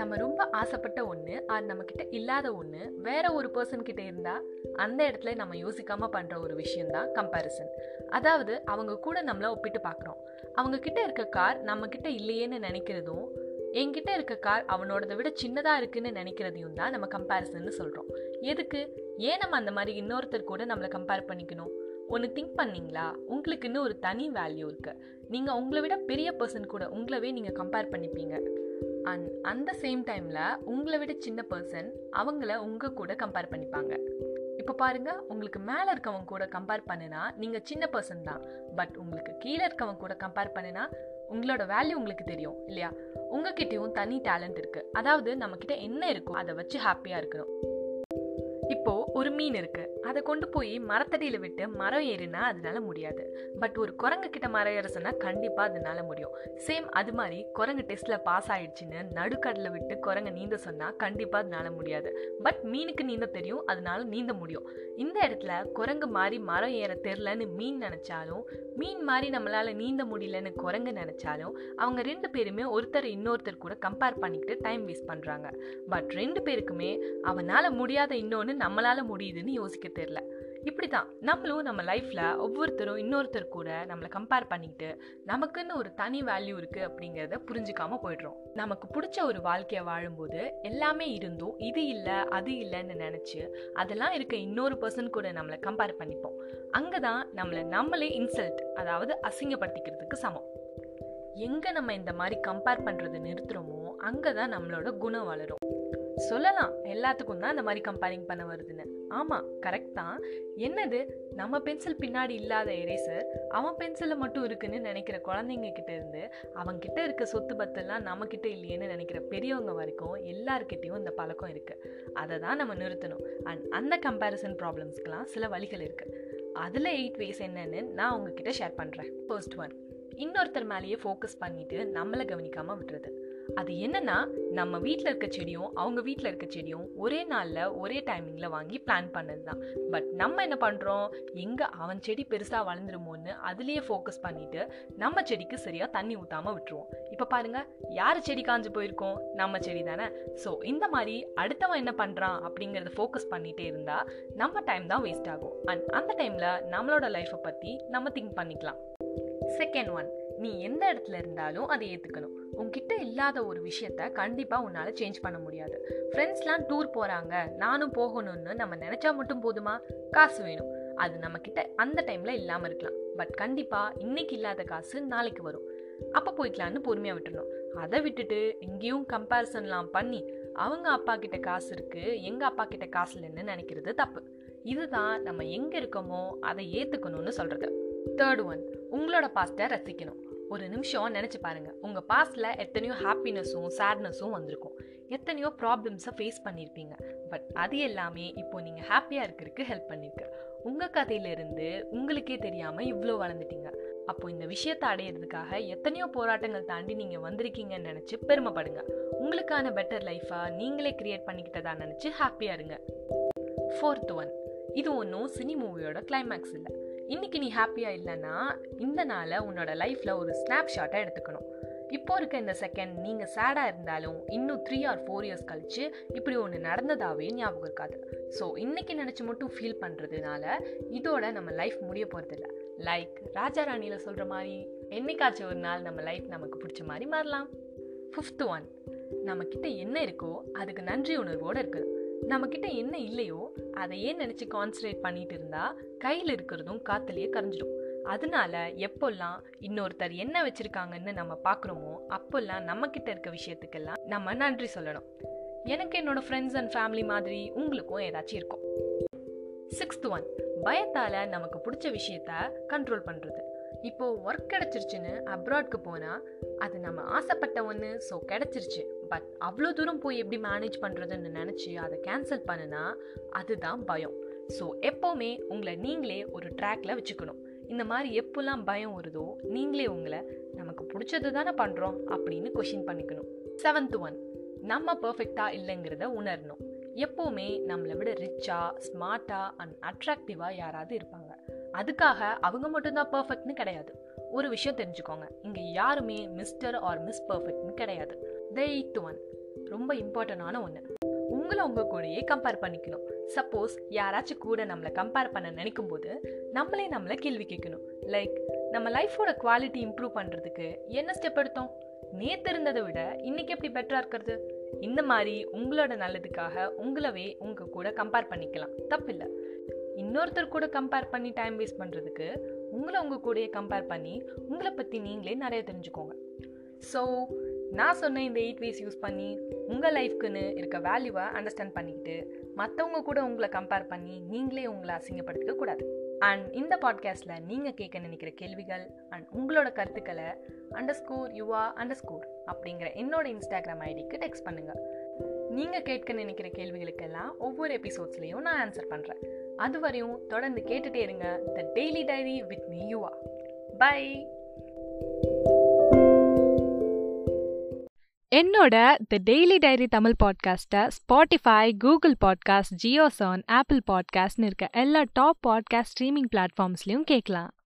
நம்ம ரொம்ப ஆசைப்பட்ட ஒன்று அது நம்மக்கிட்ட இல்லாத ஒன்று வேற ஒரு பர்சன் கிட்ட இருந்தால் அந்த இடத்துல நம்ம யோசிக்காமல் பண்ணுற ஒரு விஷயந்தான் கம்பேரிசன் அதாவது அவங்க கூட நம்மளை ஒப்பிட்டு பார்க்குறோம் அவங்க கிட்ட இருக்க கார் நம்மக்கிட்ட இல்லையேன்னு நினைக்கிறதும் என்கிட்ட இருக்க கார் அவனோடதை விட சின்னதாக இருக்குன்னு நினைக்கிறதையும் தான் நம்ம கம்பேரிசன்னு சொல்கிறோம் எதுக்கு? ஏன் நம்ம அந்த மாதிரி இன்னொருத்தர் கூட நம்மளை கம்பேர் பண்ணிக்கணும்? ஒன்று திங்க் பண்ணீங்களா? உங்களுக்குன்னு ஒரு தனி வேல்யூ இருக்குது நீங்கள் உங்களை விட பெரிய பர்சன் கூட உங்களவே நீங்கள் கம்பேர் பண்ணிப்பீங்க. அண்ட் அந்த சேம் டைமில் உங்களை விட சின்ன பர்சன் அவங்கள உங்கள் கூட கம்பேர் பண்ணிப்பாங்க. இப்போ பாருங்கள் உங்களுக்கு மேலே இருக்கவங்க கூட கம்பேர் பண்ணுனா நீங்கள் சின்ன பர்சன் தான். பட் உங்களுக்கு கீழே இருக்கவங்க கூட கம்பேர் பண்ணுனா உங்களோட வேல்யூ உங்களுக்கு தெரியும் இல்லையா? உங்ககிட்டயும் தனி டேலண்ட் இருக்குது அதாவது நம்மக்கிட்ட என்ன இருக்கோ அதை வச்சு ஹாப்பியாக இருக்கணும். இப்போ ஒரு மீன் இருக்கு. அதை கொண்டு போய் மரத்தடியில விட்டு மரம் ஏறினா அதனால முடியாது. பட் ஒரு குரங்கு கிட்ட மரம் ஏற சொன்னா கண்டிப்பா அதனால முடியும். சேம் அது மாதிரி குரங்கு டெஸ்ட்ல பாஸ் ஆயிடுச்சுன்னு நடுக்கடல விட்டு குரங்கு நீந்த சொன்னா கண்டிப்பா அதனால முடியாது. பட் மீனுக்கு நீந்த தெரியும் அதனால நீந்த முடியும். இந்த இடத்துல குரங்கு மாதிரி மரம் ஏற தெரிலன்னு மீன் நினைச்சாலும் மீன் மாதிரி நம்மளால நீந்த முடியலன்னு குரங்கு நினைச்சாலும் அவங்க ரெண்டு பேருமே ஒருத்தர் இன்னொருத்தர் கூட கம்பேர் பண்ணிக்கிட்டு டைம் வேஸ்ட் பண்றாங்க. பட் ரெண்டு பேருக்குமே அவனால முடியாத இன்னொன்று நம்மளால் முடியுதுன்னு யோசிக்க தெரில இப்படி தான் நம்மளும் நம்ம லைஃப்பில் ஒவ்வொருத்தரும் இன்னொருத்தர் கூட நம்மளை கம்பேர் பண்ணிக்கிட்டு நமக்குன்னு ஒரு தனி வேல்யூ இருக்குது அப்படிங்கிறத புரிஞ்சுக்காம போயிடுறோம். நமக்கு பிடிச்ச ஒரு வாழ்க்கையை வாழும்போது எல்லாமே இருந்தும் இது இல்லை அது இல்லைன்னு நினச்சி அதெல்லாம் இருக்க இன்னொரு பர்சன் கூட நம்மளை கம்பேர் பண்ணிப்போம். அங்கே தான் நம்மளை நம்மளே இன்சல்ட் அதாவது அசிங்கப்படுத்திக்கிறதுக்கு சமம். எங்கே நம்ம இந்த மாதிரி கம்பேர் பண்ணுறது நிறுத்துகிறோமோ அங்கே தான் நம்மளோட குணம் வளரும். சொல்லலாம். எல்லாத்துக்கும் தான் இந்த மாதிரி கம்பேரிங் பண்ண வருதுன்னு. ஆமாம் கரெக்ட் தான். என்னது? நம்ம பென்சில் பின்னாடி இல்லாத எரேசர் அவன் பென்சிலில் மட்டும் இருக்குன்னு நினைக்கிற குழந்தைங்க கிட்ட இருந்து அவங்கிட்ட இருக்க சொத்து பத்தெல்லாம் நம்மக்கிட்ட இல்லையேன்னு நினைக்கிற பெரியவங்க வரைக்கும் எல்லாருக்கிட்டேயும் இந்த பழக்கம் இருக்குது அதை தான் நம்ம நிறுத்தணும். அண்ட் அந்த கம்பேரிசன் ப்ராப்ளம்ஸ்க்கெலாம் சில வழிகள் இருக்குது அதில் எயிட் வேஸ் என்னன்னு நான் உங்ககிட்ட ஷேர் பண்ணுறேன் ஃபர்ஸ்ட் ஒன் இன்னொருத்தர் மேலேயே ஃபோக்கஸ் பண்ணிவிட்டு நம்மளை கவனிக்காமல் விட்டுறது. அது என்னன்னா நம்ம வீட்டில் இருக்க செடியும் அவங்க வீட்டில் இருக்க செடியும் ஒரே நாளில் ஒரே டைமிங்கில் வாங்கி பிளான் பண்ணது தான் பட் நம்ம என்ன பண்ணுறோம் எங்கே அவன் செடி பெருசாக வளர்ந்துருமோன்னு அதுலேயே ஃபோக்கஸ் பண்ணிட்டு நம்ம செடிக்கு சரியாக தண்ணி ஊற்றாமல் விட்டுருவோம். இப்போ பாருங்கள் யார் செடி காஞ்சு போயிருக்கோம்? நம்ம செடி தானே. ஸோ இந்த மாதிரி அடுத்தவன் என்ன பண்ணுறான் அப்படிங்கிறத ஃபோக்கஸ் பண்ணிகிட்டே இருந்தால் நம்ம டைம் தான் வேஸ்ட் ஆகும். அண்ட் அந்த டைமில் நம்மளோட லைஃப்பை பற்றி நம்ம திங்க் பண்ணிக்கலாம். செகண்ட் ஒன் நீ எந்த இடத்துல இருந்தாலும் அதை ஏற்றுக்கணும் உங்ககிட்ட இல்லாத ஒரு விஷயத்த கண்டிப்பாக உன்னால் சேஞ்ச் பண்ண முடியாது. ஃப்ரெண்ட்ஸ்லாம் டூர் போகிறாங்க நானும் போகணும்னு நம்ம நினச்சா மட்டும் போதுமா? காசு வேணும். அது நம்மக்கிட்ட அந்த டைமில் இல்லாமல் இருக்கலாம். பட் கண்டிப்பாக இன்னைக்கு இல்லாத காசு நாளைக்கு வரும். அப்போ போய்க்கலான்னு பொறுமையாக விட்டுணும் அதை விட்டுட்டு எங்கேயும் கம்பேரிசன்லாம் பண்ணி அவங்க அப்பா கிட்ட காசு இருக்குது எங்கள் அப்பா கிட்ட காசு இல்லைன்னு நினைக்கிறது தப்பு. இதுதான் நம்ம எங்கே இருக்கோமோ அதை ஏற்றுக்கணும்னு சொல்கிறது தேர்ட் ஒன் உங்களோட பாஸ்ட்டை ரசிக்கணும். ஒரு நிமிஷம் நினச்சி பாருங்கள் உங்கள் பாஸ்டில் எத்தனையோ ஹாப்பினஸும் சேட்னஸும் வந்திருக்கும். எத்தனையோ ப்ராப்ளம்ஸை ஃபேஸ் பண்ணியிருப்பீங்க பட் அது எல்லாமே இப்போ நீங்கள் ஹாப்பியாக இருக்கிறதுக்கு ஹெல்ப் பண்ணியிருக்கு உங்கள் கதையிலிருந்து உங்களுக்கே தெரியாமல் இவ்வளோ வளர்ந்துட்டீங்க. அப்போ இந்த விஷயத்தை அடையிறதுக்காக எத்தனையோ போராட்டங்கள் தாண்டி நீங்கள் வந்திருக்கீங்கன்னு நினச்சி பெருமைப்படுங்க. உங்களுக்கான பெட்டர் லைஃபாக நீங்களே கிரியேட் பண்ணிக்கிட்டதா நினச்சி ஹாப்பியாக இருங்க. ஃபோர்த் ஒன் இது ஒன்றும் சினி மூவியோட கிளைமேக்ஸ் இல்லை. இன்னைக்கு நீ ஹாப்பியாக இல்லைன்னா இந்த நாளை உன்னோட லைஃப்பில் ஒரு ஸ்னாப் ஷாட்டாக எடுத்துக்கணும். இப்போ இருக்க இந்த செகண்ட் நீங்கள் சேடாக இருந்தாலும் இன்னும் த்ரீ ஆர் ஃபோர் இயர்ஸ் கழித்து இப்படி ஒன்று நடந்ததாகவே ஞாபகம் இருக்காது. ஸோ இன்றைக்கி நினச்சி மட்டும் ஃபீல் பண்ணுறதுனால இதோட நம்ம லைஃப் முடிய போகிறதில்ல லைக் ராஜா ராணியில் சொல்கிற மாதிரி என்னைக்காச்சும் ஒரு நாள் நம்ம லைஃப் நமக்கு பிடிச்ச மாதிரி மாறலாம். ஃபிஃப்த் ஒன் நம்மக்கிட்ட என்ன இருக்கோ அதுக்கு நன்றி உணர்வோடு இருக்குது நம்மக்கிட்ட என்ன இல்லையோ அதை ஏன் நினச்சி கான்சன்ட்ரேட் பண்ணிட்டு இருந்தா கையில் இருக்கிறதும் காத்துலேயே கரைஞ்சிடும். அதனால எப்போல்லாம் இன்னொருத்தர் என்ன வச்சுருக்காங்கன்னு நம்ம பார்க்குறோமோ அப்போல்லாம் நம்மக்கிட்ட இருக்க விஷயத்துக்கெல்லாம் நம்ம நன்றி சொல்லணும். எனக்கு என்னோட ஃப்ரெண்ட்ஸ் அண்ட் ஃபேமிலி மாதிரி உங்களுக்கும் ஏதாச்சும் இருக்கும். சிக்ஸ்த் ஒன் பயத்தால் நமக்கு பிடிச்ச விஷயத்த கண்ட்ரோல் பண்ணுறது இப்போது ஒர்க் கிடச்சிருச்சுன்னு அப்ராட்க்கு போனால் அது நம்ம ஆசைப்பட்ட ஒன்று ஸோ கிடச்சிருச்சு. பட் அவ்வளோ தூரம் போய் எப்படி மேனேஜ் பண்ணுறதுன்னு நினச்சி அதை கேன்சல் பண்ணுனா அதுதான் பயம். ஸோ எப்போவுமே உங்களை நீங்களே ஒரு ட்ராக்ல வச்சுக்கணும். இந்த மாதிரி எப்போல்லாம் பயம் வருதோ நீங்களே உங்களை நமக்கு பிடிச்சது தானே பண்ணுறோம் அப்படின்னு கொஷின் பண்ணிக்கணும். செவன்த் ஒன் நம்ம பர்ஃபெக்டாக இல்லைங்கிறத உணரணும். எப்போவுமே நம்மளை விட ரிச்சா ஸ்மார்ட்டாக அண்ட் அட்ராக்டிவாக யாராவது இருப்பாங்க. அதுக்காக அவங்க மட்டும்தான் பர்ஃபெக்ட்னு கிடையாது. ஒரு விஷயம் தெரிஞ்சுக்கோங்க. இங்கே யாருமே மிஸ்டர் ஆர் மிஸ் பர்ஃபெக்ட்னு கிடையாது. த எயித் ஒன் ரொம்ப இம்பார்ட்டண்டான ஒன்று உங்களை உங்கள் கூடயே கம்பேர் பண்ணிக்கணும். சப்போஸ் யாராச்சும் கூட நம்மளை கம்பேர் பண்ண நினைக்கும் போது நம்மளே நம்மளை கேள்வி கேட்கணும். லைக் நம்ம லைஃபோட குவாலிட்டி இம்ப்ரூவ் பண்ணுறதுக்கு என்ன ஸ்டெப் எடுத்தோம்? நேற்று இருந்ததை விட இன்னைக்கு எப்படி பெட்டராக இருக்கிறது? இந்த மாதிரி உங்களோட நல்லதுக்காக உங்களவே உங்கள் கூட கம்பேர் பண்ணிக்கலாம். தப்பில்லை. இன்னொருத்தர் கூட கம்பேர் பண்ணி டைம் வேஸ்ட் பண்ணுறதுக்கு உங்களை உங்கள் கூடயே கம்பேர் பண்ணி உங்களை பற்றி நீங்களே நிறைய தெரிஞ்சுக்கோங்க. ஸோ நான் சொன்ன இந்த எயிட் வேஸ் யூஸ் பண்ணி உங்கள் லைஃப்க்குன்னு இருக்க வேல்யூவை அண்டர்ஸ்டாண்ட் பண்ணிக்கிட்டு மற்றவங்க கூட உங்களை கம்பேர் பண்ணி நீங்களே உங்களை அசிங்கப்படுத்திக்க கூடாது. அண்ட் இந்த பாட்காஸ்ட்டில் நீங்கள் கேட்க நினைக்கிற கேள்விகள் அண்ட் உங்களோட கருத்துக்களை underscore Yuva underscore அப்படிங்கிற என்னோட இன்ஸ்டாகிராம் ஐடிக்கு டெக்ஸ்ட் பண்ணுங்கள் நீங்கள் கேட்க நினைக்கிற கேள்விகளுக்கெல்லாம் ஒவ்வொரு எபிசோட்ஸ்லேயும் நான் ஆன்சர் பண்ணுறேன் அது வரையும் தொடர்ந்து கேட்டுகிட்டே இருங்க. The daily diary with me Yuva by என்னோட த டெய்லி டைரி தமிழ் பாட்காஸ்ட்டை Spotify Google podcast JioSaavn Apple பாட்காஸ்ட்னு இருக்க எல்லா டாப் பாட்காஸ்ட் ஸ்ட்ரீமிங் பிளாட்ஃபார்ம்ஸ்லையும் கேட்கலாம்.